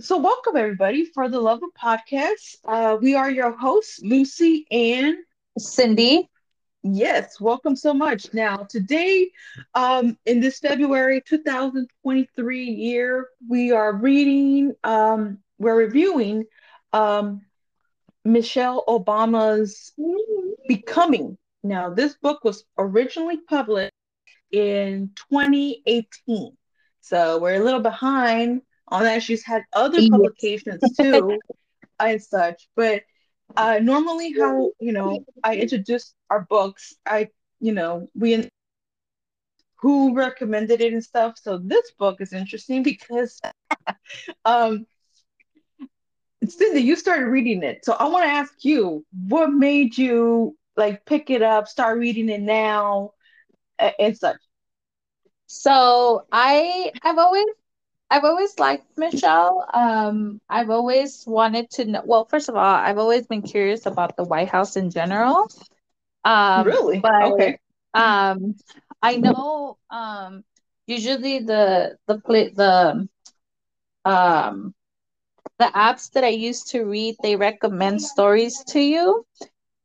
So, welcome everybody for the Love of Podcast. Uh, we are your hosts, Lucy and Cindy. Yes, welcome so much. Now, today, um, in this February 2023 year, we are reading, um, we're reviewing um, Michelle Obama's Becoming. Now, this book was originally published in 2018. So we're a little behind on that. She's had other publications too and such. But uh, normally, how, you know, I introduce our books, I, you know, we who recommended it and stuff. So this book is interesting because um Cindy, you started reading it. So I want to ask you, what made you like pick it up, start reading it now, and such? So I I've always I've always liked Michelle. Um, I've always wanted to know. Well, first of all, I've always been curious about the White House in general. Um, really? But, okay. Um, I know. Um, usually the the the um the apps that I use to read they recommend stories to you,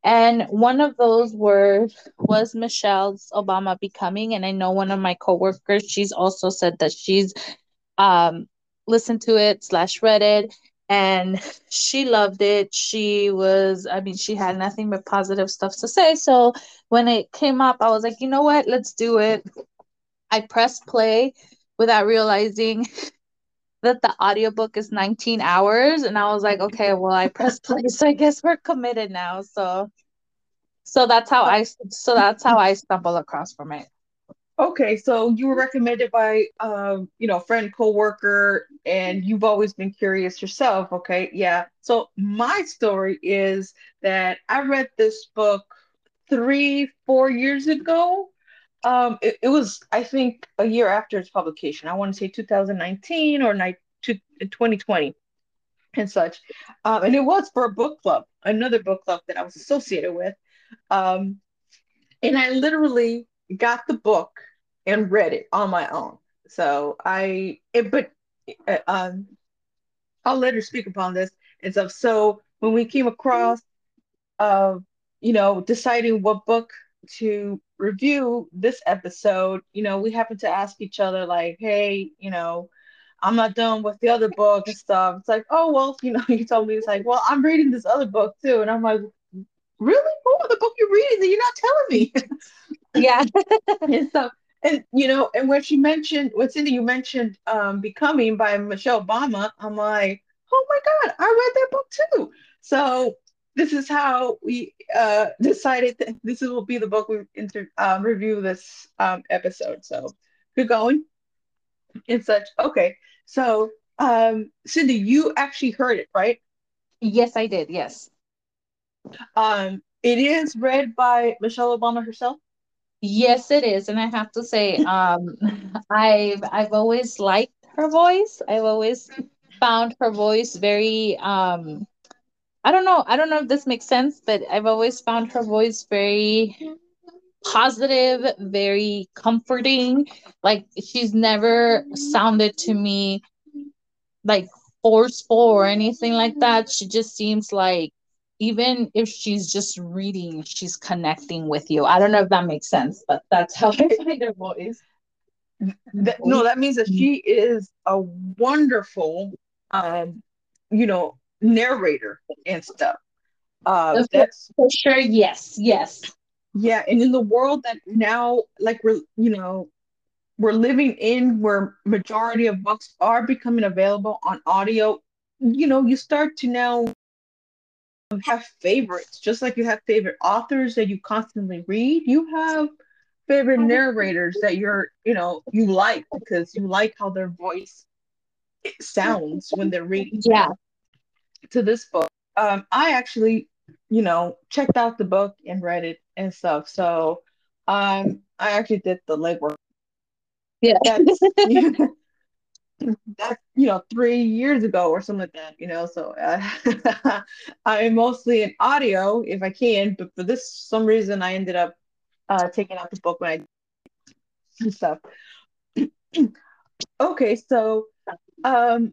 and one of those were was Michelle's Obama Becoming. And I know one of my coworkers, she's also said that she's um listened to it slash read it and she loved it. She was, I mean, she had nothing but positive stuff to say. So when it came up, I was like, you know what, let's do it. I pressed play without realizing that the audiobook is 19 hours and i was like okay well i pressed play so i guess we're committed now so so that's how i so that's how i stumbled across from it okay so you were recommended by um you know friend co-worker and you've always been curious yourself okay yeah so my story is that i read this book three four years ago um, it, it was, I think, a year after its publication. I want to say 2019 or ni- 2020 and such. Um, and it was for a book club, another book club that I was associated with. Um, and I literally got the book and read it on my own. So I, it, but uh, um, I'll let her speak upon this and stuff. So when we came across, uh, you know, deciding what book to review this episode, you know, we happened to ask each other, like, hey, you know, I'm not done with the other book and stuff. It's like, oh, well, you know, you told me, it's like, well, I'm reading this other book too. And I'm like, really? Oh, the book you're reading that you're not telling me. Yeah. and stuff. And, you know, and when she mentioned, when Cindy, you mentioned um, Becoming by Michelle Obama, I'm like, oh my God, I read that book too. So this is how we uh, decided that this will be the book we inter- um, review this um, episode. So good going and such. Okay, so um, Cindy, you actually heard it, right? Yes, I did. Yes. Um, it is read by Michelle Obama herself. Yes, it is, and I have to say, um, I've I've always liked her voice. I've always found her voice very um I don't know. I don't know if this makes sense, but I've always found her voice very positive, very comforting. Like she's never sounded to me like forceful or anything like that. She just seems like even if she's just reading, she's connecting with you. I don't know if that makes sense, but that's how I find her voice. That, no, that means that she is a wonderful, um, you know, narrator and stuff. Uh, that's for sure. Yes, yes. Yeah, and in the world that now, like we're, you know, we're living in where majority of books are becoming available on audio. You know, you start to now have favorites, just like you have favorite authors that you constantly read. You have favorite narrators that you're, you know, you like because you like how their voice sounds when they're reading. Yeah to this book. Um, I actually, you know, checked out the book and read it and stuff. So um, I actually did the legwork. Yeah. That's, you know three years ago or something like that you know so uh, i'm mostly in audio if i can but for this some reason i ended up uh, taking out the book when i stuff okay so um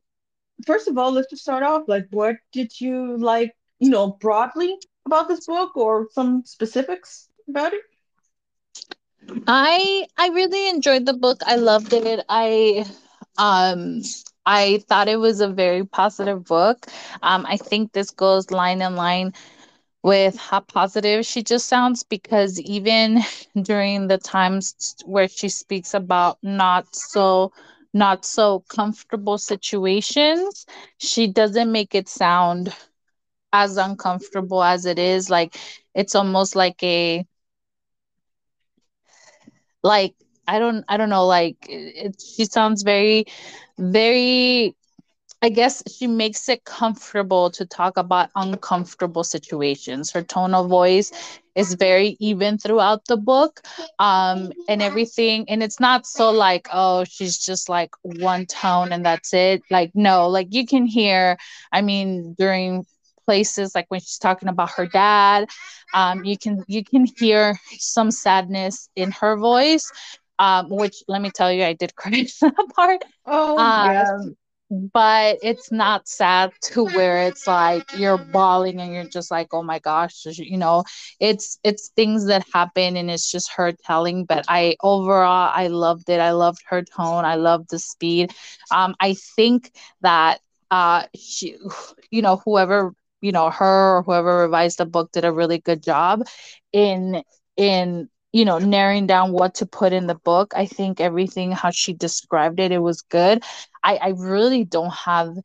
first of all, let's just start off. Like, what did you like, you know, broadly about this book or some specifics about it? I I really enjoyed the book. I loved it. I um I thought it was a very positive book. Um I think this goes line in line with how positive she just sounds because even during the times where she speaks about not so not so comfortable situations, she doesn't make it sound as uncomfortable as it is. Like it's almost like a like I don't I don't know like it, she sounds very very I guess she makes it comfortable to talk about uncomfortable situations. Her tone of voice is very even throughout the book um and everything and it's not so like oh she's just like one tone and that's it like no like you can hear i mean during places like when she's talking about her dad um you can you can hear some sadness in her voice um which let me tell you i did cry that part. Oh, yes. um but it's not sad to where it's like you're bawling and you're just like oh my gosh you know it's it's things that happen and it's just her telling but i overall i loved it. I loved her tone. I loved the speed. Um i think that uh she you know whoever you know her or whoever revised the book did a really good job in in you know narrowing down what to put in the book i think everything how she described it it was good. I i really don't have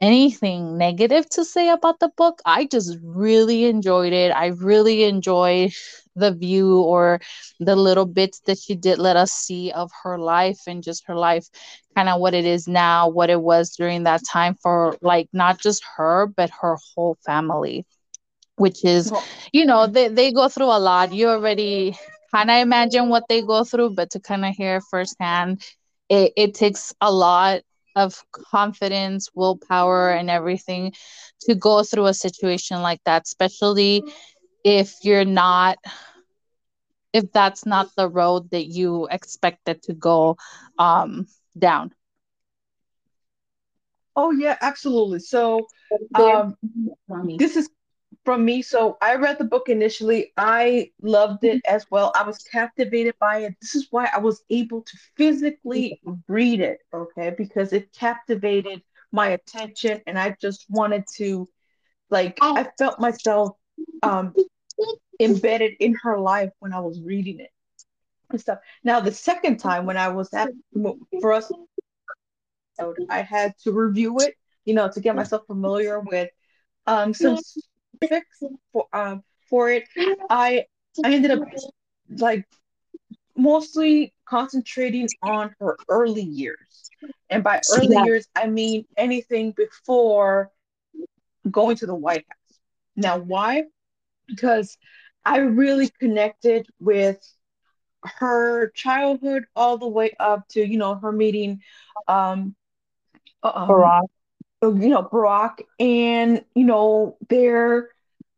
anything negative to say about the book. I just really enjoyed it. I really enjoyed the view or the little bits that she did let us see of her life and just her life kind of what it is now what it was during that time for like not just her but her whole family which is you know they, they go through a lot. You already kind of imagine what they go through but to kind of hear firsthand it, it takes a lot of confidence willpower and everything to go through a situation like that especially if you're not if that's not the road that you expected to go um down. Oh yeah, absolutely. So, um, this is from me. So I read the book initially. I loved it as well. I was captivated by it. This is why I was able to physically read it, okay? Because it captivated my attention and I just wanted to like I felt myself um embedded in her life when I was reading it and stuff. Now the second time when I was at for us I had to review it, you know, to get myself familiar with um some specifics for um for it. I I ended up like mostly concentrating on her early years. And by early yeah years, I mean anything before going to the White House. Now, why? Because I really connected with her childhood all the way up to, you know, her meeting um um Barack. You know, Barack and, you know, their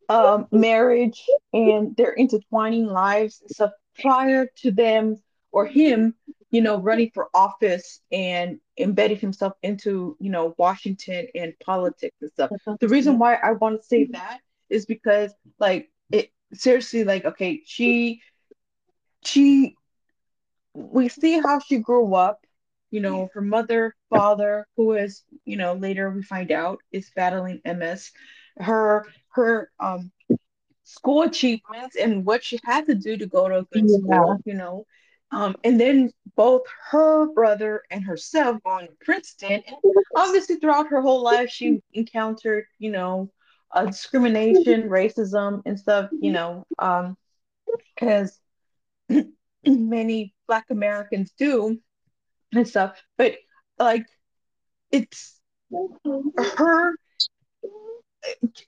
um, marriage and their intertwining lives and stuff prior to them or him, you know, running for office and embedding himself into, you know, Washington and politics and stuff. The reason why I want to say that is because, like, it seriously, like, okay, she, she, we see how she grew up. You know, her mother, father, who is, you know, later we find out is battling MS. Her, her, um, school achievements and what she had to do to go to a good yeah school, you know. Um, and then both her brother and herself going to Princeton. And obviously, throughout her whole life, she encountered, you know, uh, discrimination, racism, and stuff, you know, um, as many Black Americans do and stuff. But like, it's her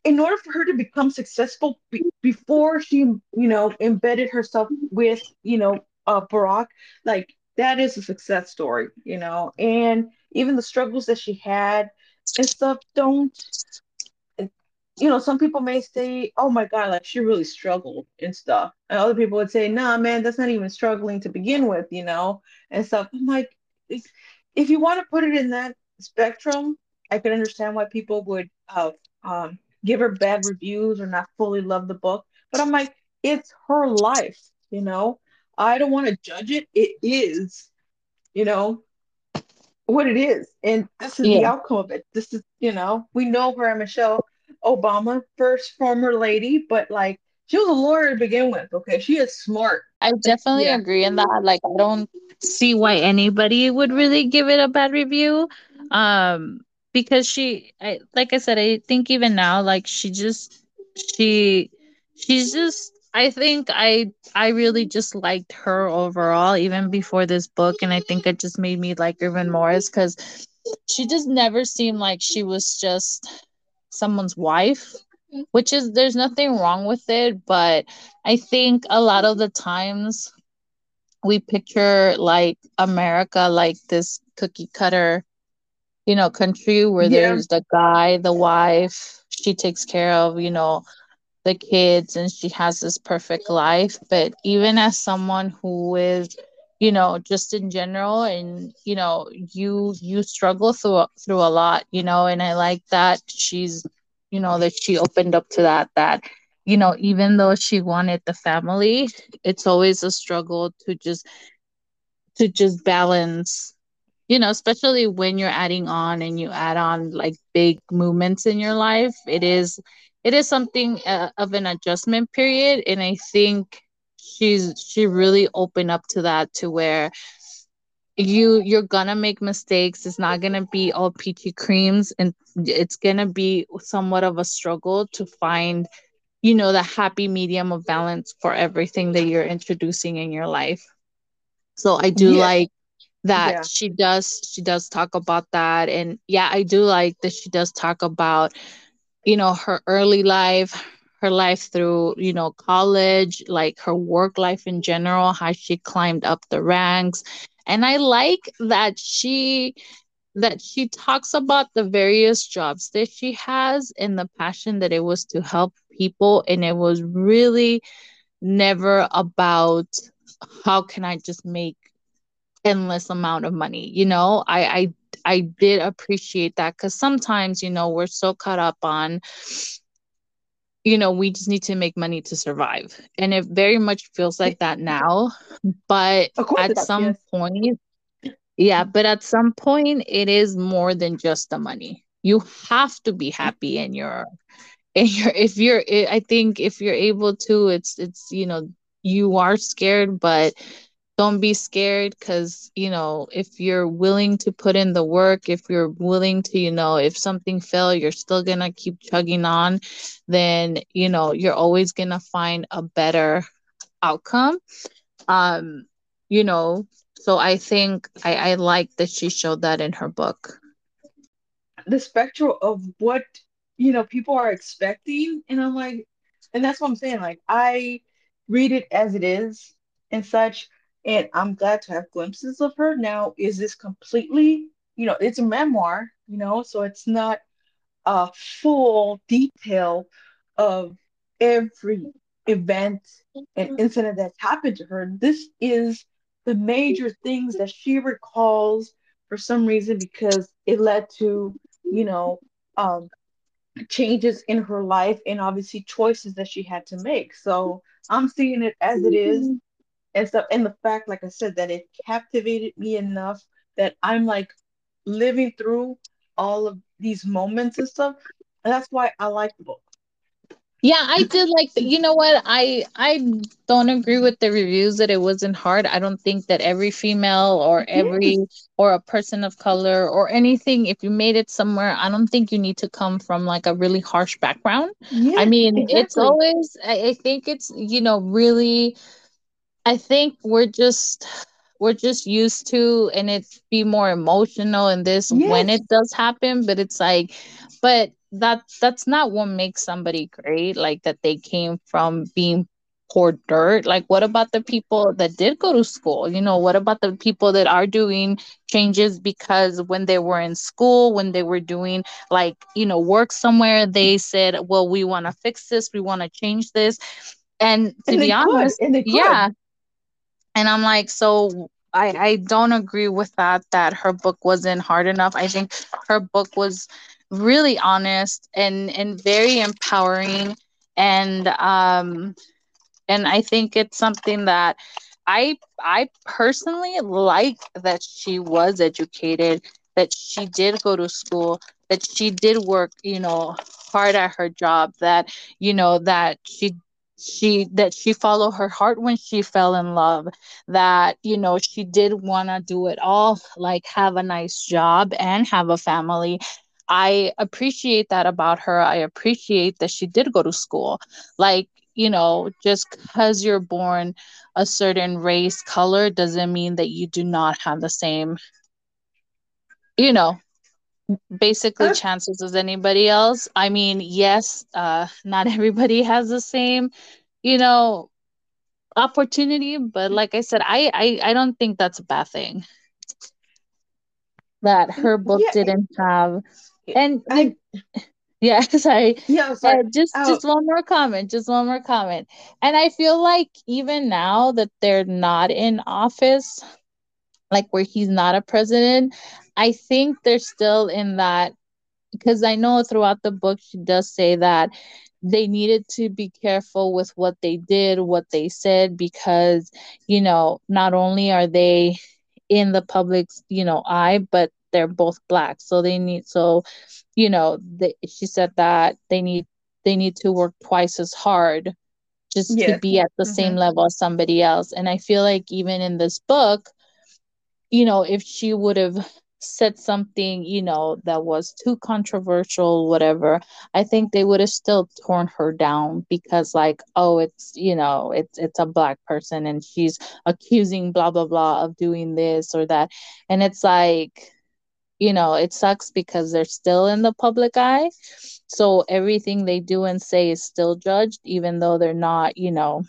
in order for her to become successful be- before she you know embedded herself with you know uh Barack like that is a success story you know and even the struggles that she had and stuff don't you know some people may say oh my god like she really struggled and stuff and other people would say nah man that's not even struggling to begin with you know and stuff I'm like if, if you want to put it in that spectrum I can understand why people would uh, um, give her bad reviews or not fully love the book. But I'm like, it's her life, you know. I don't want to judge it. It is, you know, what it is, and this is the outcome of it. This is, you know, we know her Michelle Obama, first former lady, but like she was a lawyer to begin with. Okay, she is smart. I definitely Yeah, agree in that. Like, I don't see why anybody would really give it a bad review. Um, because she, I like I said, I think even now, like she just, she, she's just. I think I I really just liked her overall, even before this book, and I think it just made me like her even more, is because she just never seemed like she was just someone's wife which is there's nothing wrong with it but i think a lot of the times we picture like america like this cookie cutter you know country where yeah, there's the guy the wife she takes care of you know the kids and she has this perfect life. But even as someone who is you know just in general and you know you you struggle through through a lot you know and i like that she's you know that she opened up to that that you know even though she wanted the family it's always a struggle to just to just balance you know especially when you're adding on and you add on like big movements in your life it is it is something uh, of an adjustment period and i think she's she really opened up to that to where you you're gonna make mistakes. It's not gonna be all peachy creams and it's gonna be somewhat of a struggle to find you know the happy medium of balance for everything that you're introducing in your life. So i do yeah, like that yeah. she does she does talk about that. And yeah i do like that she does talk about you know her early life her life through you know college like her work life in general how she climbed up the ranks and i like that she that she talks about the various jobs that she has and the passion that it was to help people. And it was really never about how can i just make endless amount of money you know? I i i did appreciate that because sometimes you know we're so caught up on you know we just need to make money to survive and it very much feels like that now but at does. some Yes. point yeah but at some point it is more than just the money you have to be happy in your in your if you're i think if you're able to it's it's you know you are scared but don't be scared because you know if you're willing to put in the work if you're willing to you know if something fell you're still gonna keep chugging on then you know you're always gonna find a better outcome. Um you know so i think i i like that she showed that in her book. The spectrum of what you know people are expecting and i'm like and that's what i'm saying like i read it as it is and such and i'm glad to have glimpses of her now is this completely you know it's a memoir you know so it's not a full detail of every event and incident that's happened to her. This is the major things that she recalls for some reason because it led to, you know, um, changes in her life and obviously choices that she had to make. So I'm seeing it as it is and stuff. And the fact, like I said, that it captivated me enough that I'm like living through all of these moments and stuff. And that's why I like the book. Yeah, I did like the, you know what? I I don't agree with the reviews that it wasn't hard. I don't think that every female or every or a person of color or anything if you made it somewhere, I don't think you need to come from like a really harsh background. Yeah, I mean, it's always I, I think it's you know really I think we're just we're just used to and it be more emotional in this when it does happen, but it's like but that that's not what makes somebody great, like that they came from being poor dirt. Like what about the people that did go to school? You know, what about the people that are doing changes because when they were in school, when they were doing like, you know, work somewhere, they said, Well, we want to fix this, we want to change this. And to And be could, honest, and yeah. And I'm like, so I, I don't agree with that that her book wasn't hard enough. I think her book was really honest and and very empowering and um and I think it's something that I I personally like that she was educated, that she did go to school, that she did work, you know, hard at her job, that you know that she she that she followed her heart when she fell in love that you know she did want to do it all like have a nice job and have a family. I appreciate that about her. I appreciate that she did go to school. Like you know just because you're born a certain race color doesn't mean that you do not have the same you know basically chances as anybody else. I mean yes uh not everybody has the same you know opportunity but like i said i i, I don't think that's a bad thing that her book yeah, didn't have. and I, yeah sorry. Yeah sorry. Uh, just oh. just one more comment just one more comment. And i feel like even now that they're not in office like where he's not a president i think they're still in that because i know throughout the book she does say that they needed to be careful with what they did, what they said, because, you know, not only are they in the public's, you know, eye, but they're both black. So they need, so, you know, they, she said that they need, they need to work twice as hard just to be at the mm-hmm. same level as somebody else. And I feel like even in this book, you know, if she would have said something, you know, that was too controversial, whatever, I think they would have still torn her down because like, oh, it's, you know, it's it's a black person and she's accusing blah blah blah of doing this or that. And it's like, you know, it sucks because they're still in the public eye. So everything they do and say is still judged, even though they're not, you know,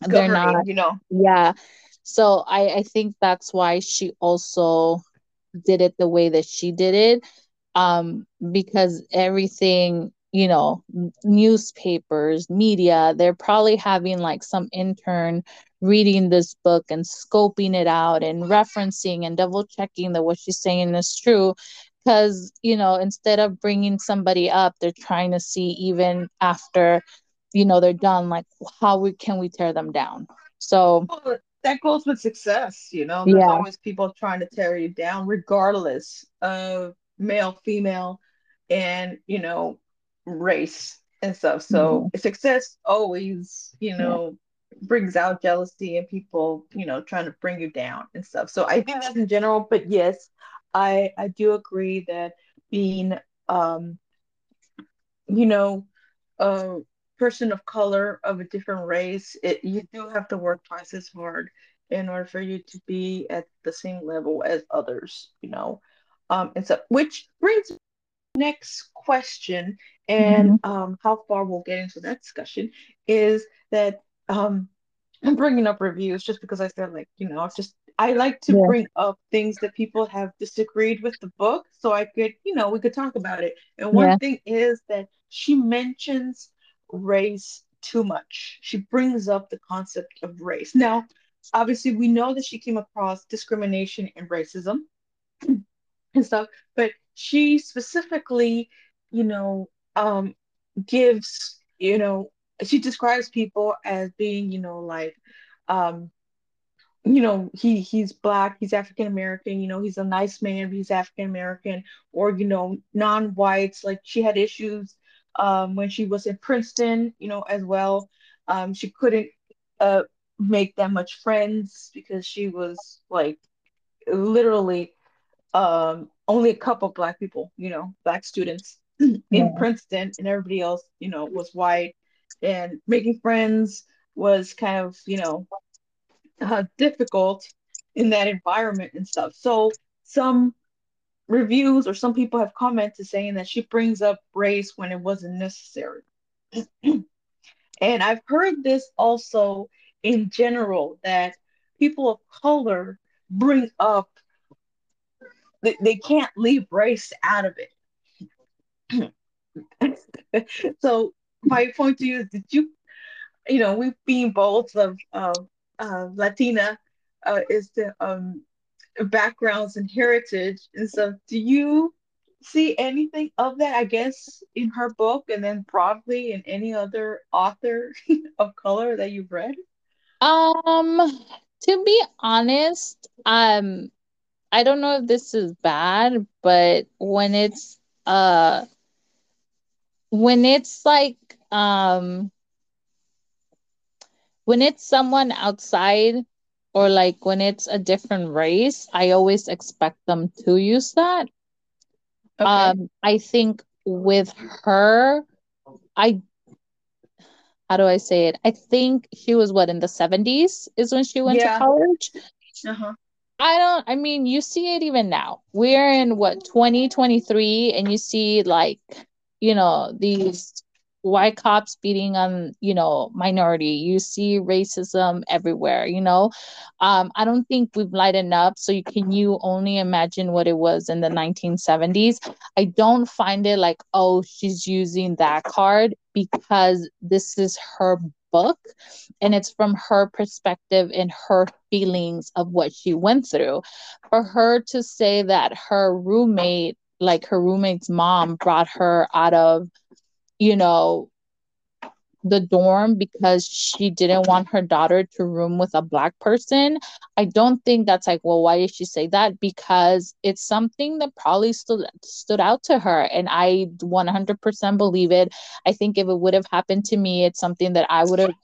they're not, you know. Yeah. So I, I think that's why she also did it the way that she did it um, because everything you know newspapers media they're probably having like some intern reading this book and scoping it out and referencing and double checking that what she's saying is true because you know instead of bringing somebody up they're trying to see even after you know they're done like how we can we tear them down? So that goes with success, you know. There's yeah. always people trying to tear you down, regardless of male, female, and you know, race and stuff. So mm-hmm. success always, you know, yeah. brings out jealousy and people, you know, trying to bring you down and stuff. So I think that's in general, but yes, I I do agree that being um you know uh person of color of a different race, it you do have to work twice as hard in order for you to be at the same level as others, you know. Um, and so which brings next question and mm-hmm. um, how far we'll get into that discussion is that um, I'm bringing up reviews just because I said like you know just I like to yeah. bring up things that people have disagreed with the book so I could you know we could talk about it and one yeah. thing is that she mentions race too much. She brings up the concept of race. Now, obviously, we know that she came across discrimination and racism and stuff, but she specifically, you know, um, gives, you know, she describes people as being, you know, like, um, you know, he he's black, he's African American, you know, he's a nice man, he's African American, or you know, non-whites. Like she had issues um, when she was in Princeton, you know, as well. Um, she couldn't uh, make that much friends because she was like literally um, only a couple black people, you know, black students in yeah. Princeton, and everybody else, you know, was white. And making friends was kind of, you know, uh, difficult in that environment and stuff. So some reviews or some people have commented saying that she brings up race when it wasn't necessary. and I've heard this also in general that people of color bring up they, they can't leave race out of it. so my point to you is did you you know we being both of uh, uh, Latina uh, is the um backgrounds and heritage and stuff. Do you see anything of that, I guess, in her book and then broadly in any other author of color that you've read? Um, to be honest, um, I don't know if this is bad, but when it's uh when it's like um when it's someone outside or like when it's a different race, I always expect them to use that. Okay. Um, I think with her, I how do I say it? I think she was what in the 70s is when she went yeah. to college. Uh-huh. I don't I mean you see it even now. We're in what 2023 and you see like you know these white cops beating on you know minority? You see racism everywhere you know? Um, i don't think we've lightened up so you can you only imagine what it was in the 1970s i don't find it like oh she's using that card because this is her book and it's from her perspective and her feelings of what she went through. For her to say that her roommate like her roommate's mom brought her out of you know, the dorm because she didn't want her daughter to room with a black person. I don't think that's like, well, why did she say that? Because it's something that probably stood stood out to her, and I 100% believe it. I think if it would have happened to me, it's something that I would have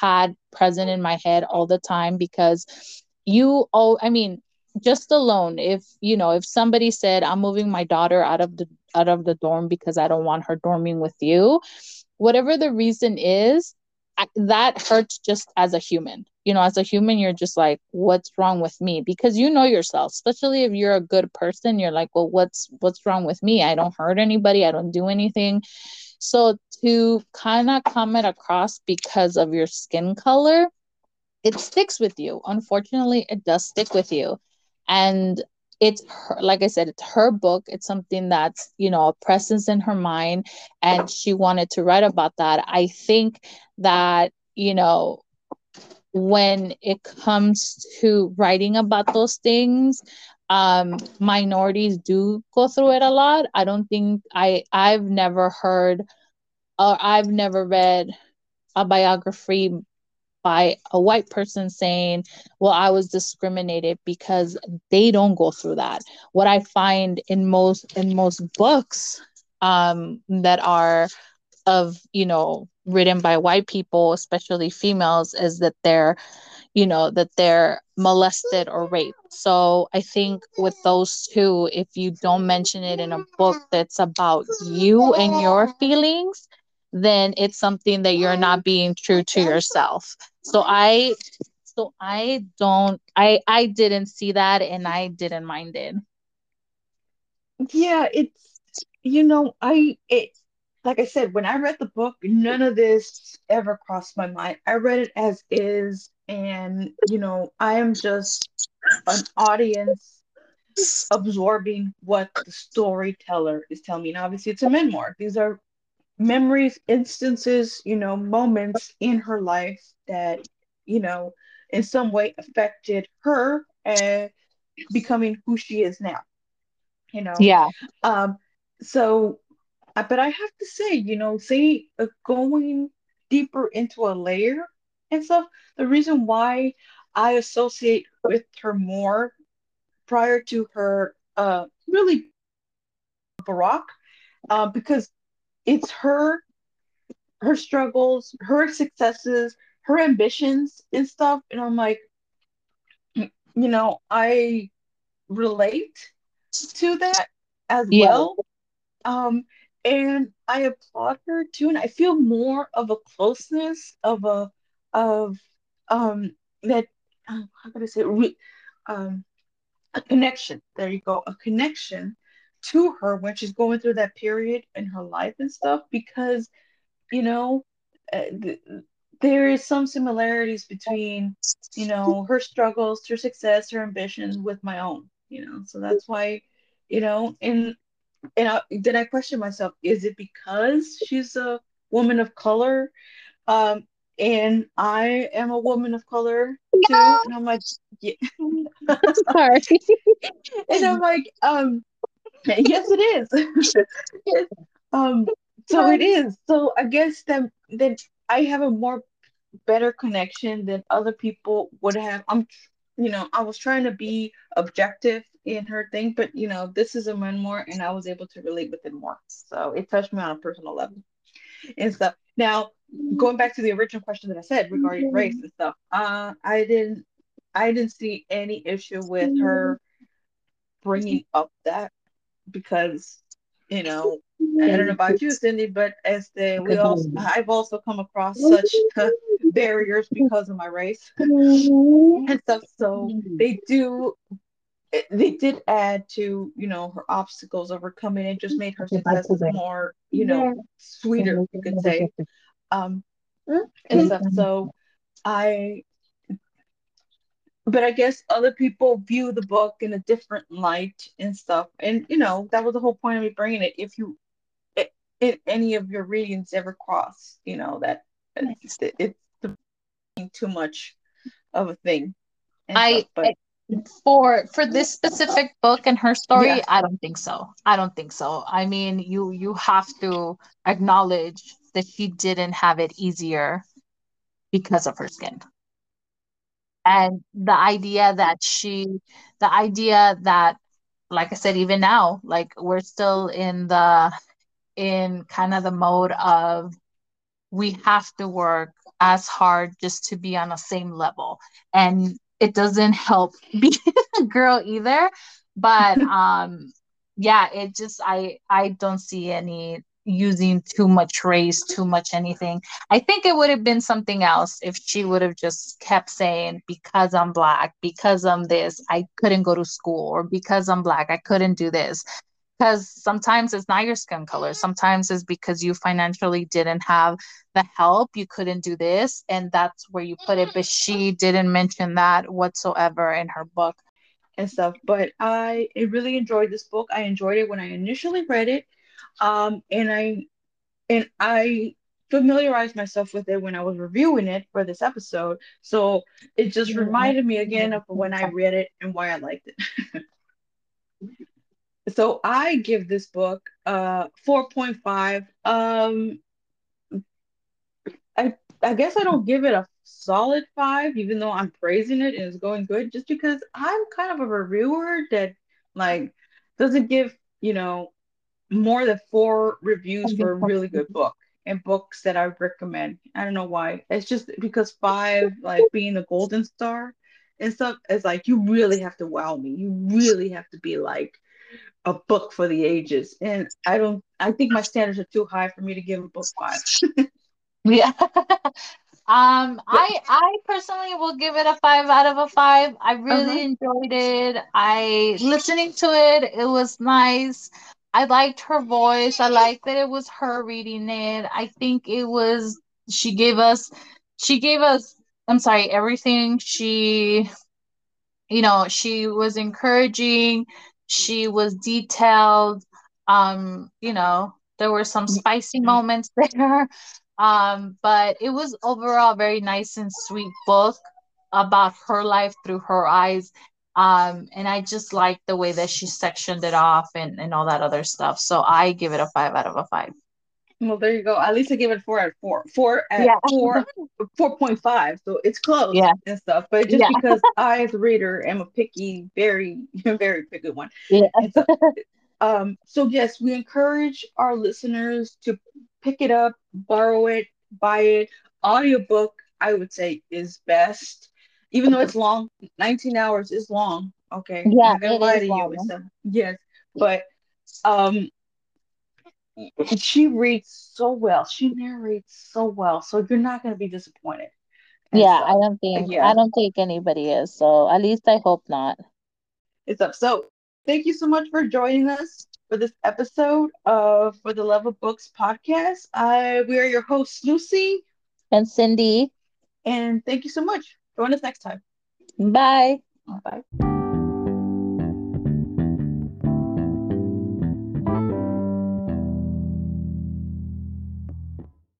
had present in my head all the time because you oh I mean just alone if you know if somebody said i'm moving my daughter out of the out of the dorm because i don't want her dorming with you. Whatever the reason is that hurts just as a human. You know as a human you're just like what's wrong with me? Because you know yourself especially if you're a good person you're like well what's what's wrong with me? I don't hurt anybody. I don't do anything. So to kind of come it across because of your skin color it sticks with you. Unfortunately it does stick with you. And it's her, like I said, it's her book. It's something that's, you know, a presence in her mind. And she wanted to write about that. I think that, you know, when it comes to writing about those things, um, minorities do go through it a lot. I don't think I I've never heard or I've never read a biography by a white person saying, well, I was discriminated because they don't go through that. What I find in most in most books um, that are of you know written by white people, especially females, is that they're you know that they're molested or raped. So I think with those two, if you don't mention it in a book that's about you and your feelings, then it's something that you're not oh, being true to yourself. So i so i don't i i didn't see that and i didn't mind it. Yeah it's you know i it like i said when i read the book none of this ever crossed my mind. I read it as is and you know i am just an audience absorbing what the storyteller is telling me. And obviously it's a memoir. These are memories, instances, you know, moments in her life that, you know, in some way affected her and becoming who she is now. You know? Yeah. Um, so, uh, but I have to say, you know, say uh, going deeper into a layer and stuff, the reason why I associate with her more prior to her uh really Barack, uh, because it's her her struggles, her successes, her ambitions and stuff. And I'm like, you know, I relate to that as yeah. well. Um, and I applaud her too. And I feel more of a closeness of a of um that uh, how can I say it? um a connection. There you go, a connection to her when she's going through that period in her life and stuff because you know uh, th- there is some similarities between you know her struggles her success her ambitions with my own you know so that's why you know and and I, then i question myself is it because she's a woman of color um and i am a woman of color too. And I'm like, yeah. Sorry. and I'm like, um, yes, it is. yes. Um, so it is. So I guess that that I have a more better connection than other people would have. I'm, you know, I was trying to be objective in her thing, but you know, this is a memoir, and I was able to relate with it more. So it touched me on a personal level and stuff. Now, going back to the original question that I said regarding race and stuff, uh, I didn't, I didn't see any issue with her bringing up that because, you know, I don't know about you, Cindy, but as the we also, I've also come across such uh, barriers because of my race and stuff. So they do they did add to you know her obstacles overcoming it just made her successes more you know sweeter you could say. um and stuff so i but i guess other people view the book in a different light and stuff. And you know that was the whole point of me bringing it if you if any of your readings ever cross you know that it's, it's too much of a thing I, stuff, but, for for this specific book and her story yeah. i don't think so. I don't think so. I mean you you have to acknowledge that she didn't have it easier because of her skin and the idea that she the idea that like i said even now like we're still in the in kind of the mode of we have to work as hard just to be on the same level and it doesn't help being a girl either. But um yeah, it just I I don't see any using too much race, too much anything. I think it would have been something else if she would have just kept saying, because I'm black, because I'm this, I couldn't go to school, or because I'm black, I couldn't do this. Because sometimes it's not your skin color. Sometimes it's because you financially didn't have the help you couldn't do this and that's where you put it. But mm-hmm. she didn't mention that whatsoever in her book. And stuff. But i really enjoyed this book. I enjoyed it when i initially read it um and i and i familiarized myself with it when i was reviewing it for this episode. So it just reminded me again of when i read it and why i liked it. So I give this book uh 4.5. Um I I guess I don't give it a solid five, even though I'm praising it and it's going good, just because I'm kind of a reviewer that like doesn't give, you know, more than four reviews for a really good book and books that I recommend. I don't know why. It's just because five, like being the golden star and stuff, is like you really have to wow me. You really have to be like a book for the ages. And I don't I think my standards are too high for me to give a book five. yeah. um I I personally will give it a five out of a five. I really uh-huh. enjoyed it. I listening to it, it was nice. I liked her voice. I liked that it was her reading it. I think it was she gave us she gave us I'm sorry, everything she you know, she was encouraging she was detailed. Um, you know, there were some spicy moments there. Um, but it was overall very nice and sweet book about her life through her eyes. Um, and I just like the way that she sectioned it off and, and all that other stuff. So I give it a five out of a five. Well, there you go. At least I give it four at four. Four at yeah. four, four point five. So it's close yeah. and stuff. But just yeah. because I, as a reader, am a picky, very, very picky one. Yeah. So, um. So yes, we encourage our listeners to pick it up, borrow it, buy it. Audiobook, I would say, is best. Even though it's long, 19 hours is long. Okay. Yeah. I'm lie to long. you. Yes. But um she reads so well. She narrates so well. So you're not going to be disappointed. And yeah, so, I don't think yeah. I don't think anybody is. So at least I hope not. It's up. So thank you so much for joining us for this episode of for the Love of Books podcast. I we are your hosts, Lucy and Cindy. And thank you so much. Join us next time. Bye. Bye.